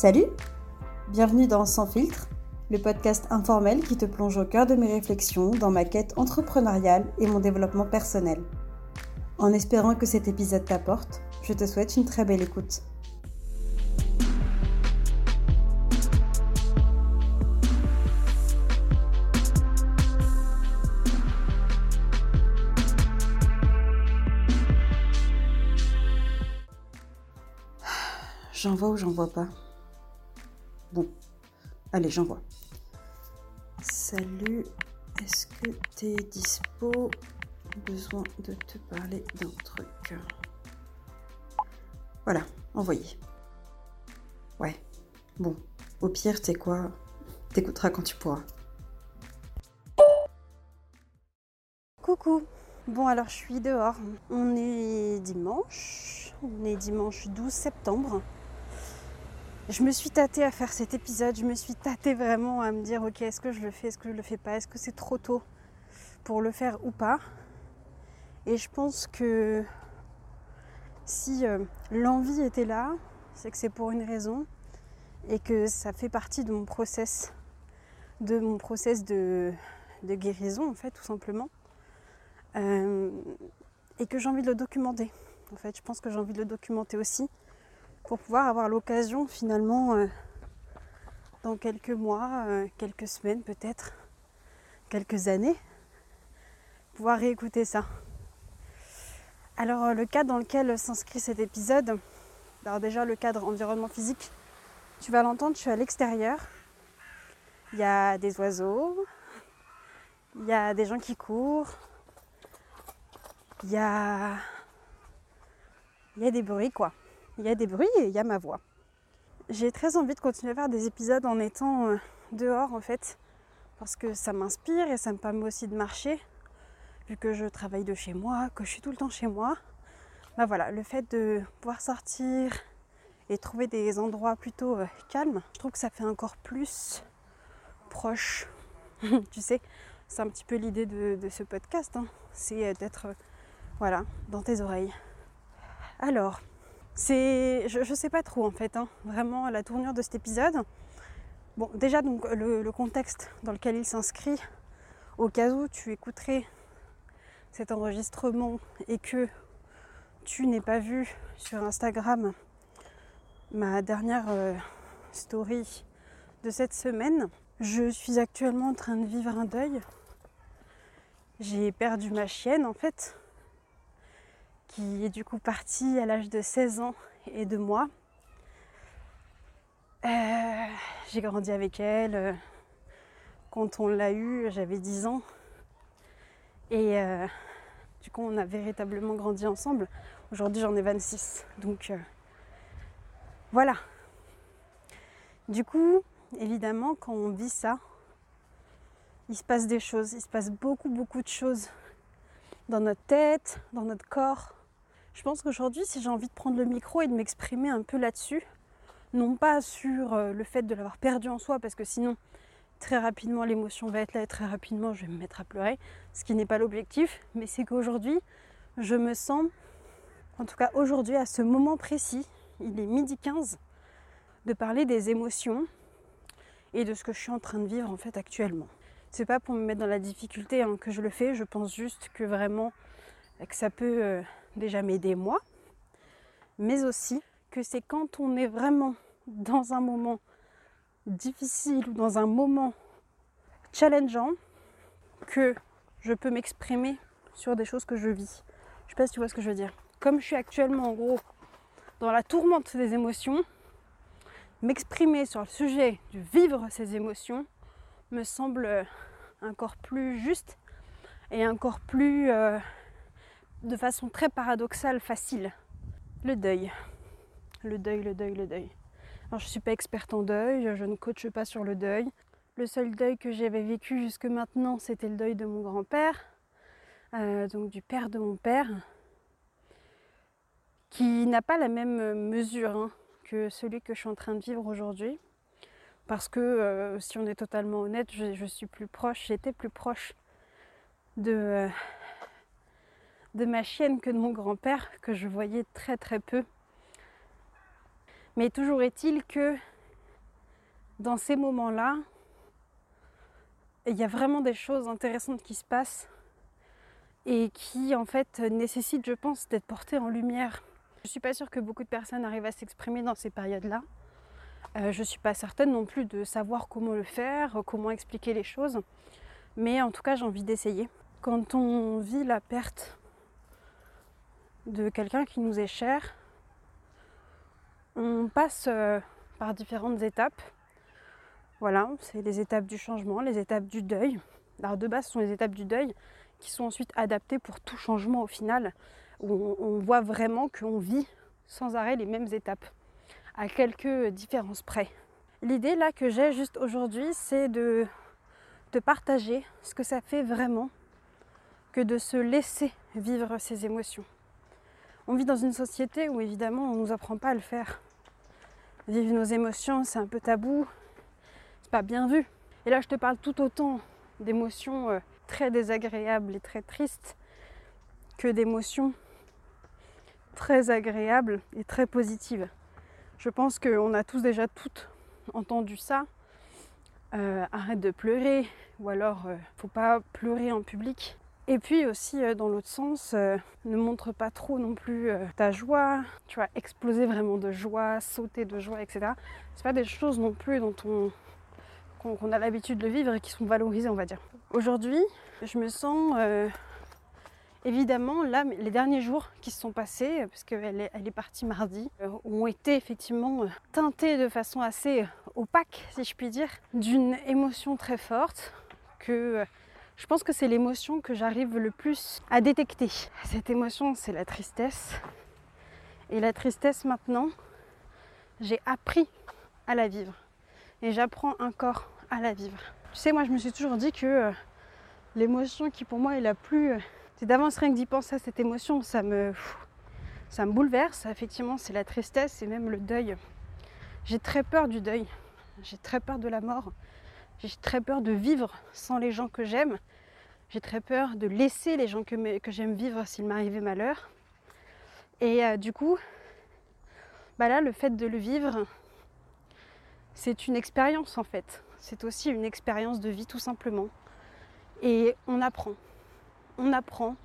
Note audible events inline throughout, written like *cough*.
Salut Bienvenue dans Sans filtre, le podcast informel qui te plonge au cœur de mes réflexions dans ma quête entrepreneuriale et mon développement personnel. En espérant que cet épisode t'apporte, je te souhaite une très belle écoute. J'en vois ou j'en vois pas allez, j'en vois. Salut, est-ce que t'es dispo? Besoin de te parler d'un truc. Voilà, envoyé. Ouais, bon, au pire, t'es quoi? T'écouteras quand tu pourras. Coucou Bon alors je suis dehors. On est dimanche. On est dimanche 12 septembre je me suis tâtée à faire cet épisode, je me suis tâtée vraiment à me dire ok est-ce que je le fais, est-ce que je le fais pas, est-ce que c'est trop tôt pour le faire ou pas. Et je pense que si euh, l'envie était là, c'est que c'est pour une raison et que ça fait partie de mon process, de mon process de, guérison en fait tout simplement. Euh, et que j'ai envie de le documenter. En fait, je pense que j'ai envie de le documenter aussi pour pouvoir avoir l'occasion finalement euh, dans quelques mois, euh, quelques semaines peut-être, quelques années, pouvoir réécouter ça. Alors euh, le cadre dans lequel s'inscrit cet épisode, alors déjà le cadre environnement physique, tu vas l'entendre, je suis à l'extérieur. Il y a des oiseaux, il y a des gens qui courent, il y a, il y a des bruits quoi il y a des bruits et il y a ma voix. J'ai très envie de continuer à faire des épisodes en étant euh, dehors en fait, parce que ça m'inspire et ça me permet aussi de marcher, vu que je travaille de chez moi, que je suis tout le temps chez moi. Bah voilà, le fait de pouvoir sortir et trouver des endroits plutôt euh, calmes, je trouve que ça fait encore plus proche. *laughs* tu sais, c'est un petit peu l'idée de, ce podcast, hein. c'est euh, d'être voilà, dans tes oreilles. Alors, je, ne sais pas trop en fait, hein, vraiment la tournure de cet épisode. Bon, déjà donc le, contexte dans lequel il s'inscrit, au cas où tu écouterais cet enregistrement et que tu n'aies pas vu sur Instagram ma dernière euh, story de cette semaine, je suis actuellement en train de vivre un deuil. J'ai perdu ma chienne en fait, qui est du coup partie à l'âge de 16 ans et de moi. Euh, j'ai grandi avec elle. Euh, quand on l'a eue, j'avais 10 ans. Et euh, du coup, on a véritablement grandi ensemble. Aujourd'hui, j'en ai 26. Donc voilà. Du coup, évidemment, quand on vit ça, il se passe des choses. Il se passe beaucoup, beaucoup de choses dans notre tête, dans notre corps, je pense qu'aujourd'hui, si j'ai envie de prendre le micro et de m'exprimer un peu là-dessus, non pas sur euh, le fait de l'avoir perdu en soi, parce que sinon, très rapidement, l'émotion va être là et très rapidement, je vais me mettre à pleurer, ce qui n'est pas l'objectif, mais c'est qu'aujourd'hui, je me sens, en tout cas aujourd'hui, à ce moment précis, il est midi 15, de parler des émotions et de ce que je suis en train de vivre en fait actuellement. C'est pas pour me mettre dans la difficulté hein, que je le fais, je pense juste que vraiment que ça peut euh, déjà m'aider moi, mais aussi que c'est quand on est vraiment dans un moment difficile ou dans un moment challengeant que je peux m'exprimer sur des choses que je vis. Je sais pas si tu vois ce que je veux dire. Comme je suis actuellement en gros dans la tourmente des émotions, m'exprimer sur le sujet de vivre ces émotions me semble encore plus juste et encore plus euh, de façon très paradoxale, facile. Le deuil. Le deuil, le deuil, le deuil. Alors, je ne suis pas experte en deuil, je ne coache pas sur le deuil. Le seul deuil que j'avais vécu jusque maintenant, c'était le deuil de mon grand-père, euh, donc du père de mon père, qui n'a pas la même mesure hein, que celui que je suis en train de vivre aujourd'hui. Parce que, euh, si on est totalement honnête, je, suis plus proche, j'étais plus proche de, euh, de ma chienne que de mon grand-père, que je voyais très très peu. Mais toujours est-il que dans ces moments-là, il y a vraiment des choses intéressantes qui se passent et qui en fait nécessitent, je pense, d'être portées en lumière. Je ne suis pas sûre que beaucoup de personnes arrivent à s'exprimer dans ces périodes-là. Euh, je ne suis pas certaine non plus de savoir comment le faire, comment expliquer les choses. Mais en tout cas, j'ai envie d'essayer. Quand on vit la perte de quelqu'un qui nous est cher, on passe euh, par différentes étapes. Voilà, c'est les étapes du changement, les étapes du deuil. Alors de base, ce sont les étapes du deuil qui sont ensuite adaptées pour tout changement au final, où on, voit vraiment qu'on vit sans arrêt les mêmes étapes, à quelques différences près. L'idée là que j'ai juste aujourd'hui, c'est de, de partager ce que ça fait vraiment que de se laisser vivre ces émotions. On vit dans une société où évidemment on ne nous apprend pas à le faire. Vivre nos émotions, c'est un peu tabou, c'est pas bien vu. Et là, je te parle tout autant d'émotions euh, très désagréables et très tristes que d'émotions très agréables et très positives. Je pense qu'on a tous déjà toutes entendu ça. Euh, arrête de pleurer, ou alors euh, faut pas pleurer en public. Et puis aussi dans l'autre sens, ne montre pas trop non plus ta joie, tu vois, exploser vraiment de joie, sauter de joie, etc. C'est pas des choses non plus dont on a l'habitude de vivre et qui sont valorisés, on va dire. Aujourd'hui, je me sens euh, évidemment là, les derniers jours qui se sont passés, parce qu'elle est, elle est partie mardi, euh, ont été effectivement euh, teintés de façon assez opaque, si je puis dire, d'une émotion très forte que je pense que c'est l'émotion que j'arrive le plus à détecter. Cette émotion, c'est la tristesse. Et la tristesse maintenant, j'ai appris à la vivre et j'apprends encore à la vivre. Tu sais, moi je me suis toujours dit que euh, l'émotion qui pour moi est la plus... Euh, c'est d'avance rien que d'y penser à cette émotion, ça me, ça me bouleverse. Effectivement, c'est la tristesse et même le deuil. J'ai très peur du deuil, j'ai très peur de la mort, j'ai très peur de vivre sans les gens que j'aime, j'ai très peur de laisser les gens que, j'aime vivre s'il m'arrivait malheur. Et euh, du coup, bah là, le fait de le vivre, c'est une expérience en fait. C'est aussi une expérience de vie tout simplement. Et on apprend. On apprend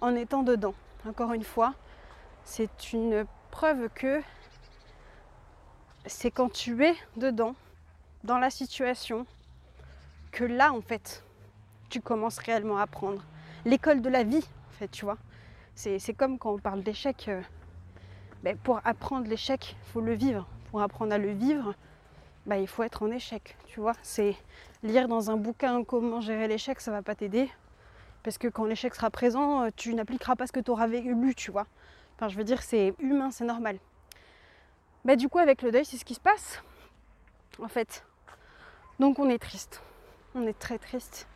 en étant dedans. Encore une fois, c'est une preuve que c'est quand tu es dedans, dans la situation, que là en fait, tu commences réellement à apprendre. L'école de la vie, en fait, tu vois. C'est comme quand on parle d'échec. Euh, ben, pour apprendre l'échec, il faut le vivre. Pour apprendre à le vivre, bah, il faut être en échec, tu vois. C'est lire dans un bouquin comment gérer l'échec, ça va pas t'aider. Parce que quand l'échec sera présent, euh, tu n'appliqueras pas ce que tu auras lu, tu vois. Enfin, je veux dire, c'est humain, c'est normal. Bah, du coup, avec le deuil, c'est ce qui se passe, en fait. Donc, on est triste. On est très triste.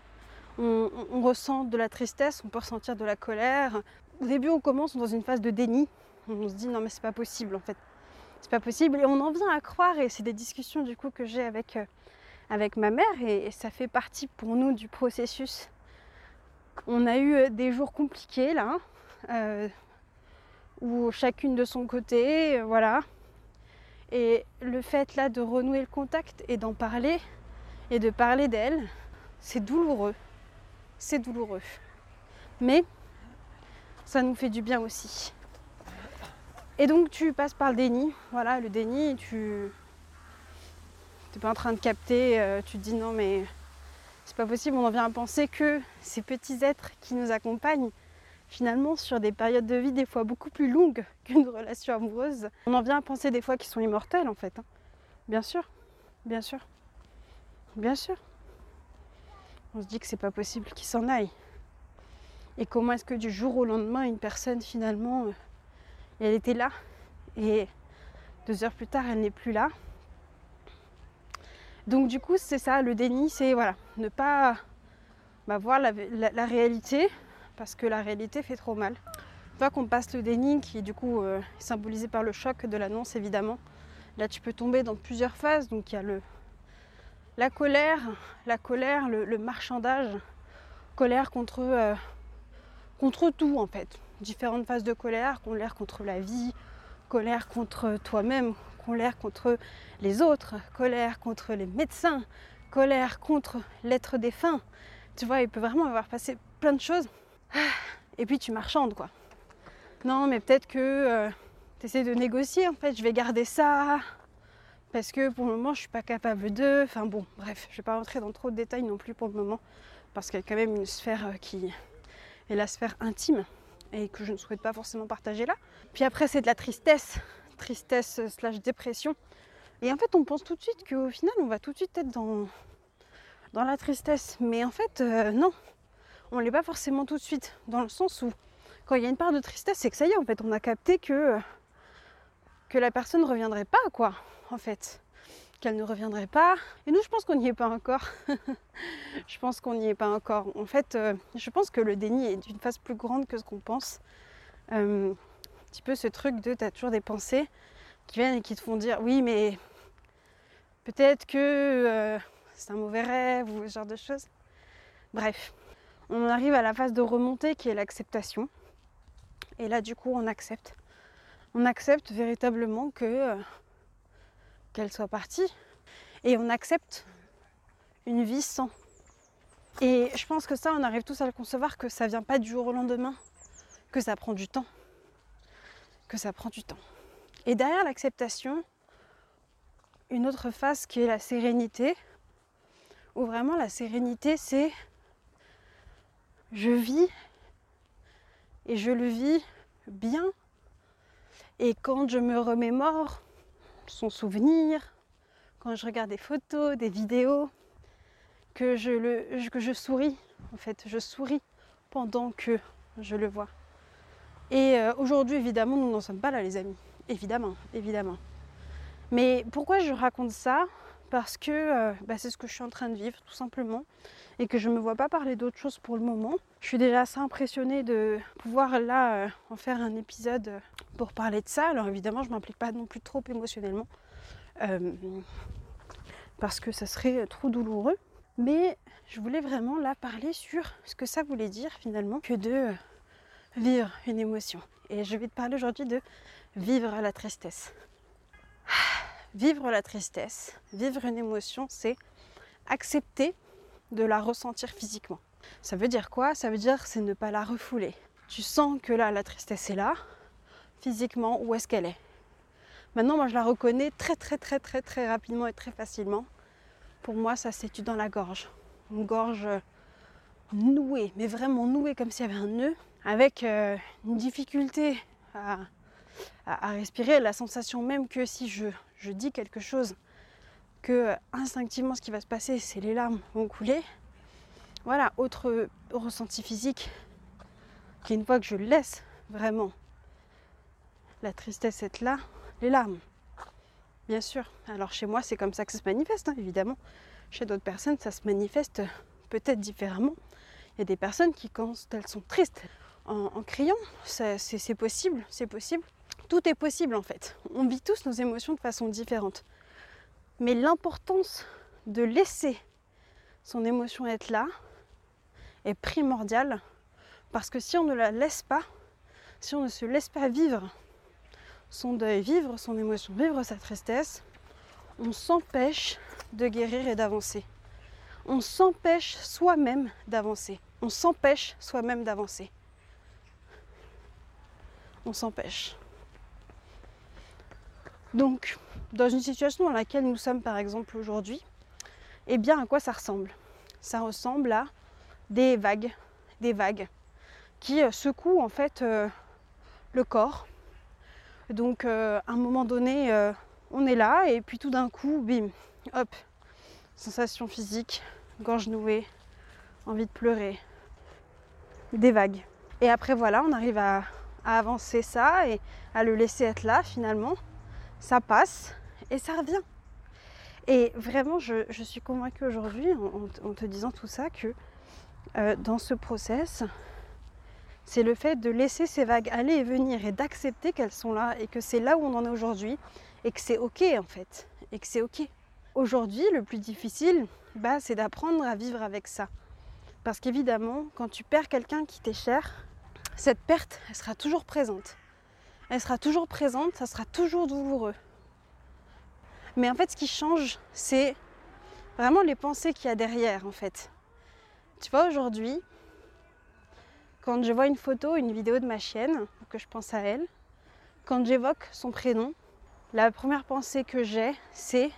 On, ressent de la tristesse, on peut ressentir de la colère. Au début, on commence dans une phase de déni. On se dit, non, mais c'est pas possible, en fait c'est pas possible. Et on en vient à croire, et c'est des discussions du coup que j'ai avec, euh, ma mère, et, ça fait partie pour nous du processus. On a eu euh, des jours compliqués là, euh, où chacune de son côté, voilà. Et le fait là de renouer le contact et d'en parler, et de parler d'elle, c'est douloureux. C'est douloureux. Mais ça nous fait du bien aussi. Et donc tu passes par le déni. Voilà, le déni, tu n'es pas en train de capter, euh, tu te dis non mais c'est pas possible, on en vient à penser que ces petits êtres qui nous accompagnent, finalement sur des périodes de vie des fois beaucoup plus longues *laughs* qu'une relation amoureuse, on en vient à penser des fois qu'ils sont immortels en fait. Hein. Bien sûr, bien sûr, bien sûr. On se dit que c'est pas possible qu'ils s'en aillent. Et comment est-ce que du jour au lendemain, une personne finalement euh, elle était là. Et deux heures plus tard, elle n'est plus là. Donc du coup, c'est ça, le déni, c'est voilà, ne pas bah, voir la, réalité, parce que la réalité fait trop mal. Une fois qu'on passe le déni, qui est du coup euh, symbolisé par le choc de l'annonce, évidemment, là tu peux tomber dans plusieurs phases. Donc il y a le, la colère, la colère, le, marchandage, colère contre, euh, contre tout en fait différentes phases de colère, colère contre la vie, colère contre toi-même, colère contre les autres, colère contre les médecins, colère contre l'être défunt. Tu vois, il peut vraiment avoir passé plein de choses. Et puis tu marchandes quoi. Non, mais peut-être que euh, tu essaies de négocier en fait, je vais garder ça parce que pour le moment je suis pas capable de. Enfin bon, bref, je vais pas rentrer dans trop de détails non plus pour le moment parce qu'il y a quand même une sphère euh, qui est la sphère intime et que je ne souhaite pas forcément partager là. Puis après c'est de la tristesse, tristesse slash dépression. Et en fait on pense tout de suite qu'au final on va tout de suite être dans, dans la tristesse. Mais en fait euh, non, on ne l'est pas forcément tout de suite. Dans le sens où quand il y a une part de tristesse, c'est que ça y est, en fait, on a capté que, que la personne ne reviendrait pas, quoi, en fait. Qu'elle ne reviendrait pas. Et nous, je pense qu'on n'y est pas encore. *laughs* je pense qu'on n'y est pas encore. En fait, euh, je pense que le déni est d'une phase plus grande que ce qu'on pense. Euh, un petit peu ce truc de tu as toujours des pensées qui viennent et qui te font dire oui, mais peut-être que euh, c'est un mauvais rêve ou ce genre de choses. Bref, on arrive à la phase de remontée qui est l'acceptation. Et là, du coup, on accepte. On accepte véritablement que qu'elle soit partie. Et on accepte une vie sans. Et je pense que ça, on arrive tous à le concevoir, que ça vient pas du jour au lendemain, que ça prend du temps. Que ça prend du temps. Et derrière l'acceptation, une autre phase qui est la sérénité, où vraiment la sérénité, c'est je vis et je le vis bien. Et quand je me remémore son souvenir, quand je regarde des photos, des vidéos, que je, souris, en fait, je souris pendant que je le vois. Et euh, aujourd'hui, évidemment, nous n'en sommes pas là, les amis. Évidemment, évidemment. Mais pourquoi je raconte ça? Parce que euh, bah, c'est ce que je suis en train de vivre, tout simplement et que je ne me vois pas parler d'autre chose pour le moment. Je suis déjà assez impressionnée de pouvoir là euh, en faire un épisode pour parler de ça. Alors évidemment, je ne m'implique pas non plus trop émotionnellement euh, parce que ça serait trop douloureux. Mais je voulais vraiment là parler sur ce que ça voulait dire finalement que de vivre une émotion. Et je vais te parler aujourd'hui de vivre la tristesse. *sighs* Vivre la tristesse, vivre une émotion, c'est accepter de la ressentir physiquement. Ça veut dire quoi? Ça veut dire c'est ne pas la refouler. Tu sens que là, la tristesse est là, physiquement, où est-ce qu'elle est Maintenant, moi, je la reconnais très, très, très, très, très rapidement et très facilement. Pour moi, ça situe dans la gorge. Une gorge nouée, mais vraiment nouée comme s'il y avait un nœud, avec euh, une difficulté à, respirer, la sensation même que si je, dis quelque chose que instinctivement ce qui va se passer, c'est les larmes vont couler. Voilà, autre ressenti physique, qui une fois que je laisse vraiment la tristesse être là, les larmes. Bien sûr. Alors chez moi, c'est comme ça que ça se manifeste, hein, évidemment. Chez d'autres personnes, ça se manifeste peut-être différemment. Il y a des personnes qui, quand elles sont tristes, en, en criant, c'est possible, c'est possible. Tout est possible en fait. On vit tous nos émotions de façon différente. Mais l'importance de laisser son émotion être là est primordiale parce que si on ne la laisse pas, si on ne se laisse pas vivre son deuil, vivre son émotion, vivre sa tristesse, on s'empêche de guérir et d'avancer. On s'empêche soi-même d'avancer. On s'empêche soi-même d'avancer. On s'empêche. Donc, dans une situation dans laquelle nous sommes par exemple aujourd'hui, eh bien à quoi ça ressemble? Ça ressemble à des vagues, des vagues qui euh, secouent en fait euh, le corps. Donc euh, à un moment donné, on est là et puis tout d'un coup, bim, hop, sensation physique, gorge nouée, envie de pleurer, des vagues. Et après voilà, on arrive à avancer ça et à le laisser être là finalement. Ça passe et ça revient. Et vraiment, je, suis convaincue aujourd'hui, en, te disant tout ça, que euh, dans ce process, c'est le fait de laisser ces vagues aller et venir et d'accepter qu'elles sont là et que c'est là où on en est aujourd'hui et que c'est ok en fait. Et que c'est ok. Aujourd'hui, le plus difficile, bah, c'est d'apprendre à vivre avec ça. Parce qu'évidemment, quand tu perds quelqu'un qui t'est cher, cette perte, elle sera toujours présente. Elle sera toujours présente, ça sera toujours douloureux. Mais en fait, ce qui change, c'est vraiment les pensées qu'il y a derrière, en fait. Tu vois, aujourd'hui, quand je vois une photo, une vidéo de ma chienne, que je pense à elle, quand j'évoque son prénom, la première pensée que j'ai, c'est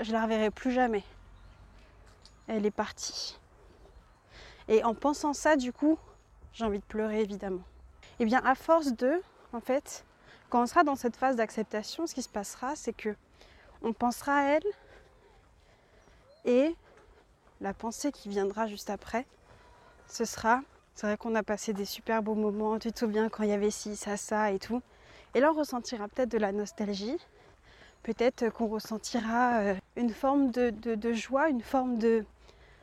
je la reverrai plus jamais. Elle est partie. Et en pensant ça, du coup, j'ai envie de pleurer évidemment. Et eh bien, à force de, en fait, quand on sera dans cette phase d'acceptation, ce qui se passera, c'est que on pensera à elle et la pensée qui viendra juste après, ce sera c'est vrai qu'on a passé des super beaux moments, tu te souviens quand il y avait ci, ça, ça et tout. Et là, on ressentira peut-être de la nostalgie, peut-être qu'on ressentira euh, une forme de, joie, une forme de,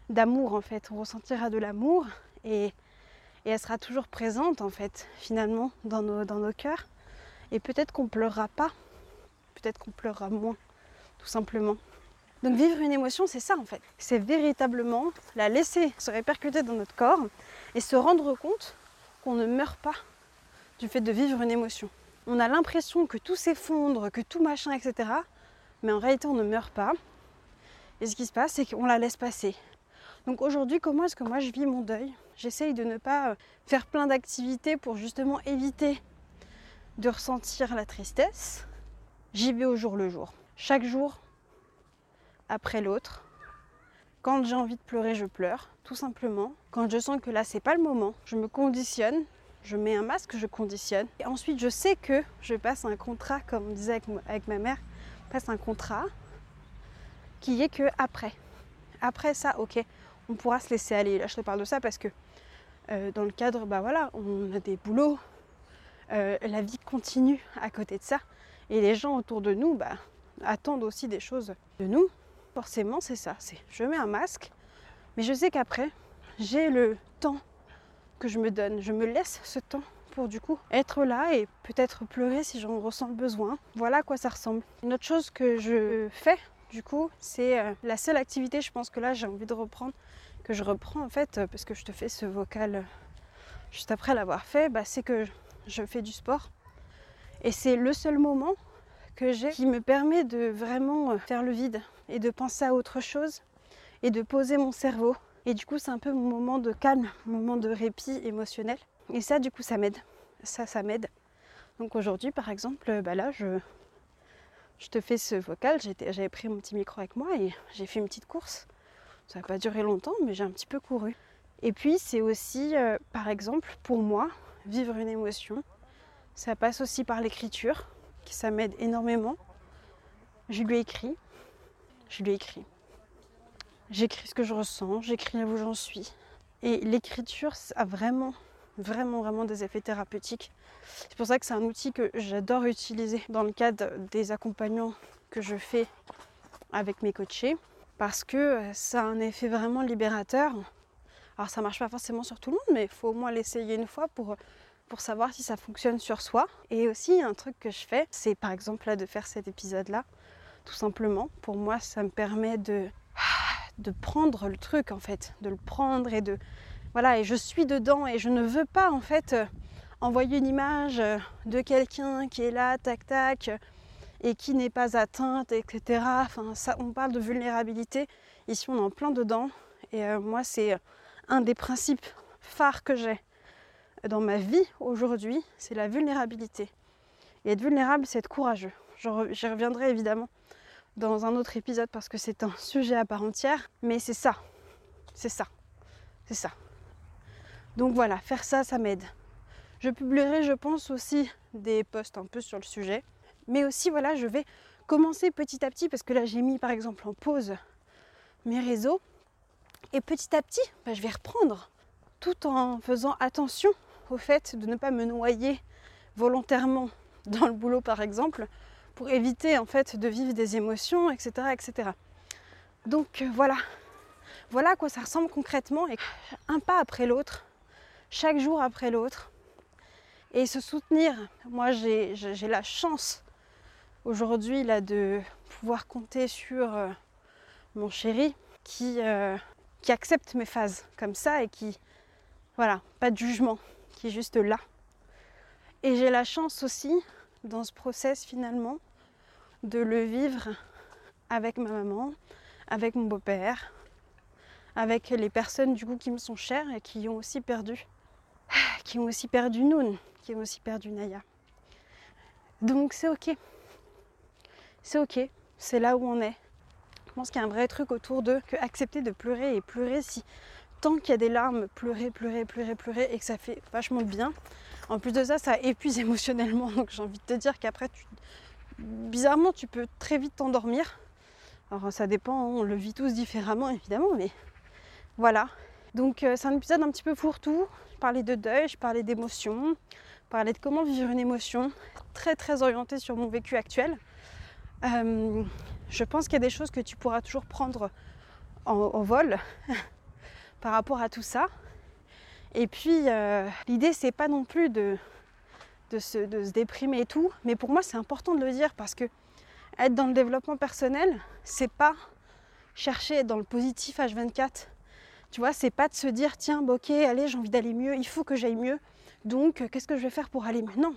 d'amour en fait. On ressentira de l'amour et, elle sera toujours présente en fait, finalement, dans nos, dans nos cœurs. Et peut-être qu'on pleurera pas, peut-être qu'on pleurera moins, tout simplement. Donc vivre une émotion, c'est ça en fait. C'est véritablement la laisser se répercuter dans notre corps et se rendre compte qu'on ne meurt pas du fait de vivre une émotion. On a l'impression que tout s'effondre, que tout machin, etc. Mais en réalité, on ne meurt pas. Et ce qui se passe, c'est qu'on la laisse passer. Donc aujourd'hui, comment est-ce que moi je vis mon deuil? J'essaye de ne pas euh, faire plein d'activités pour justement éviter de ressentir la tristesse. J'y vais au jour le jour. Chaque jour, après l'autre. Quand j'ai envie de pleurer, je pleure, tout simplement. Quand je sens que là, c'est pas le moment, je me conditionne, je mets un masque, je conditionne. Et ensuite, je sais que je passe un contrat, comme on disait avec, ma mère, passe un contrat qui est que après. Après ça, ok, on pourra se laisser aller. Là, je te parle de ça parce que euh, dans le cadre, bah voilà, on a des boulots, euh, la vie continue à côté de ça. Et les gens autour de nous, bah, attendent aussi des choses de nous forcément, c'est ça. C'est je mets un masque, mais je sais qu'après, j'ai le temps que je me donne. Je me laisse ce temps pour du coup être là et peut-être pleurer si j'en ressens le besoin. Voilà à quoi ça ressemble. Une autre chose que je fais du coup, c'est euh, la seule activité, je pense que là j'ai envie de reprendre, que je reprends en fait, euh, parce que je te fais ce vocal euh, juste après l'avoir fait, bah, c'est que je fais du sport. Et c'est le seul moment que j'ai qui me permet de vraiment faire le vide et de penser à autre chose et de poser mon cerveau. Et du coup, c'est un peu mon moment de calme, mon moment de répit émotionnel. Et ça, du coup, ça m'aide. Ça, ça m'aide. Donc aujourd'hui, par exemple, bah là, je, je te fais ce vocal. J'avais pris mon petit micro avec moi et j'ai fait une petite course. Ça n'a pas duré longtemps, mais j'ai un petit peu couru. Et puis, c'est aussi, euh, par exemple, pour moi, vivre une émotion. Ça passe aussi par l'écriture, qui ça m'aide énormément. Je lui ai écrit je lui écris. J'écris ce que je ressens, j'écris où j'en suis. Et l'écriture a vraiment, vraiment, vraiment des effets thérapeutiques. C'est pour ça que c'est un outil que j'adore utiliser dans le cadre des accompagnements que je fais avec mes coachés. Parce que ça a un effet vraiment libérateur. Alors ça marche pas forcément sur tout le monde, mais il faut au moins l'essayer une fois pour, pour savoir si ça fonctionne sur soi. Et aussi un truc que je fais, c'est par exemple là de faire cet épisode-là tout simplement. Pour moi, ça me permet de, *sighs* de prendre le truc en fait, de le prendre et de voilà, et je suis dedans et je ne veux pas en fait euh, envoyer une image euh, de quelqu'un qui est là, tac tac, et qui n'est pas atteinte, etc. Enfin, ça, on parle de vulnérabilité. Ici, on est en plein dedans. Et euh, moi, c'est un des principes phares que j'ai dans ma vie aujourd'hui, c'est la vulnérabilité. Et être vulnérable, c'est être courageux. J'y reviendrai évidemment dans un autre épisode parce que c'est un sujet à part entière. Mais c'est ça. C'est ça. C'est ça. Donc voilà, faire ça, ça m'aide. Je publierai, je pense, aussi des posts un peu sur le sujet. Mais aussi, voilà, je vais commencer petit à petit parce que là, j'ai mis par exemple en pause mes réseaux. Et petit à petit, bah, je vais reprendre tout en faisant attention au fait de ne pas me noyer volontairement dans le boulot par exemple pour éviter en fait de vivre des émotions, etc. etc. Donc euh, voilà, voilà à quoi ça ressemble concrètement et un pas après l'autre, chaque jour après l'autre, et se soutenir. Moi j'ai la chance aujourd'hui là de pouvoir compter sur euh, mon chéri qui, euh, qui accepte mes phases comme ça et qui, voilà, pas de jugement, qui est juste là. Et j'ai la chance aussi dans ce process finalement de le vivre avec ma maman, avec mon beau-père, avec les personnes du coup qui me sont chères et qui ont aussi perdu, *sighs* qui ont aussi perdu Noun, qui ont aussi perdu Naya. Donc c'est ok. C'est ok. C'est là où on est. Je pense qu'il y a un vrai truc autour de que accepter de pleurer et pleurer si tant qu'il y a des larmes, pleurer, pleurer, pleurer, pleurer et que ça fait vachement bien. En plus de ça, ça épuise *laughs* émotionnellement. Donc j'ai envie de te dire qu'après, tu... bizarrement, tu peux très vite t'endormir. Alors ça dépend, on le vit tous différemment évidemment, mais voilà. Donc euh, c'est un épisode un petit peu fourre-tout. Je parlais de deuil, je parlais d'émotion, je parlais de comment vivre une émotion, très très orientée sur mon vécu actuel. Euh, je pense qu'il y a des choses que tu pourras toujours prendre en, vol *laughs* par rapport à tout ça. Et puis euh, l'idée c'est pas non plus de, de, se, déprimer et tout, mais pour moi c'est important de le dire parce que être dans le développement personnel, c'est pas chercher à être dans le positif H24. Tu vois, c'est pas de se dire tiens, bah, ok, allez, j'ai envie d'aller mieux, il faut que j'aille mieux. Donc, qu'est-ce que je vais faire pour aller mieux? Non.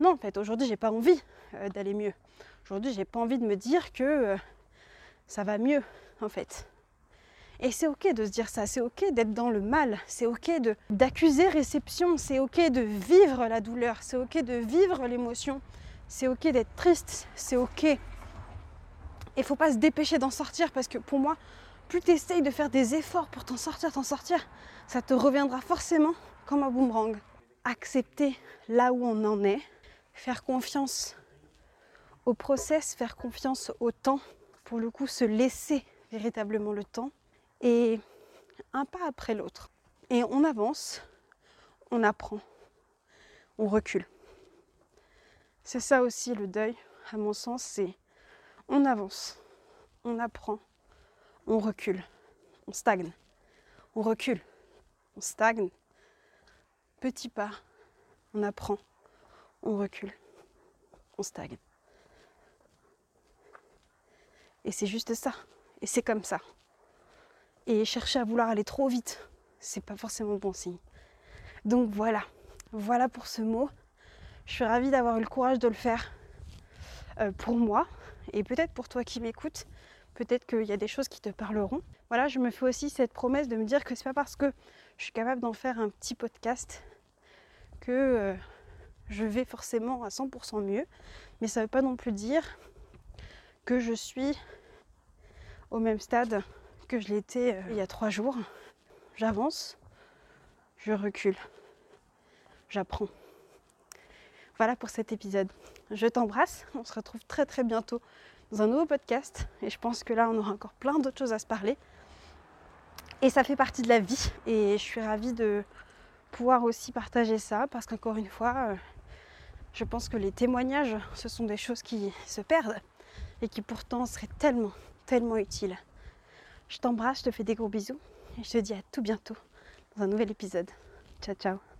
Non, en fait, aujourd'hui, j'ai pas envie euh, d'aller mieux. Aujourd'hui, j'ai pas envie de me dire que euh, ça va mieux, en fait. Et c'est ok de se dire ça, c'est ok d'être dans le mal, c'est ok d'accuser réception, c'est ok de vivre la douleur, c'est ok de vivre l'émotion, c'est ok d'être triste, c'est ok. Et faut pas se dépêcher d'en sortir parce que pour moi, plus tu essayes de faire des efforts pour t'en sortir, t'en sortir, ça te reviendra forcément comme un boomerang. Accepter là où on en est, faire confiance au process, faire confiance au temps, pour le coup se laisser véritablement le temps, et un pas après l'autre. Et on avance, on apprend, on recule. C'est ça aussi le deuil, à mon sens, c'est on avance, on apprend, on recule, on stagne, on recule, on stagne, petit pas, on apprend, on recule, on stagne. Et c'est juste ça, et c'est comme ça. Et chercher à vouloir aller trop vite, c'est pas forcément bon signe. Donc voilà, voilà pour ce mot. Je suis ravie d'avoir eu le courage de le faire euh, pour moi et peut-être pour toi qui m'écoutes. Peut-être qu'il y a des choses qui te parleront. Voilà, je me fais aussi cette promesse de me dire que c'est pas parce que je suis capable d'en faire un petit podcast que euh, je vais forcément à 100% mieux. Mais ça ne veut pas non plus dire que je suis au même stade je l'étais euh, il y a trois jours. J'avance, je recule, j'apprends. Voilà pour cet épisode. Je t'embrasse. On se retrouve très très bientôt dans un nouveau podcast. Et je pense que là, on aura encore plein d'autres choses à se parler. Et ça fait partie de la vie. Et je suis ravie de pouvoir aussi partager ça. Parce qu'encore une fois, euh, je pense que les témoignages, ce sont des choses qui se perdent. Et qui pourtant seraient tellement, tellement utiles. Je t'embrasse, je te fais des gros bisous. Et je te dis à tout bientôt dans un nouvel épisode. Ciao, ciao.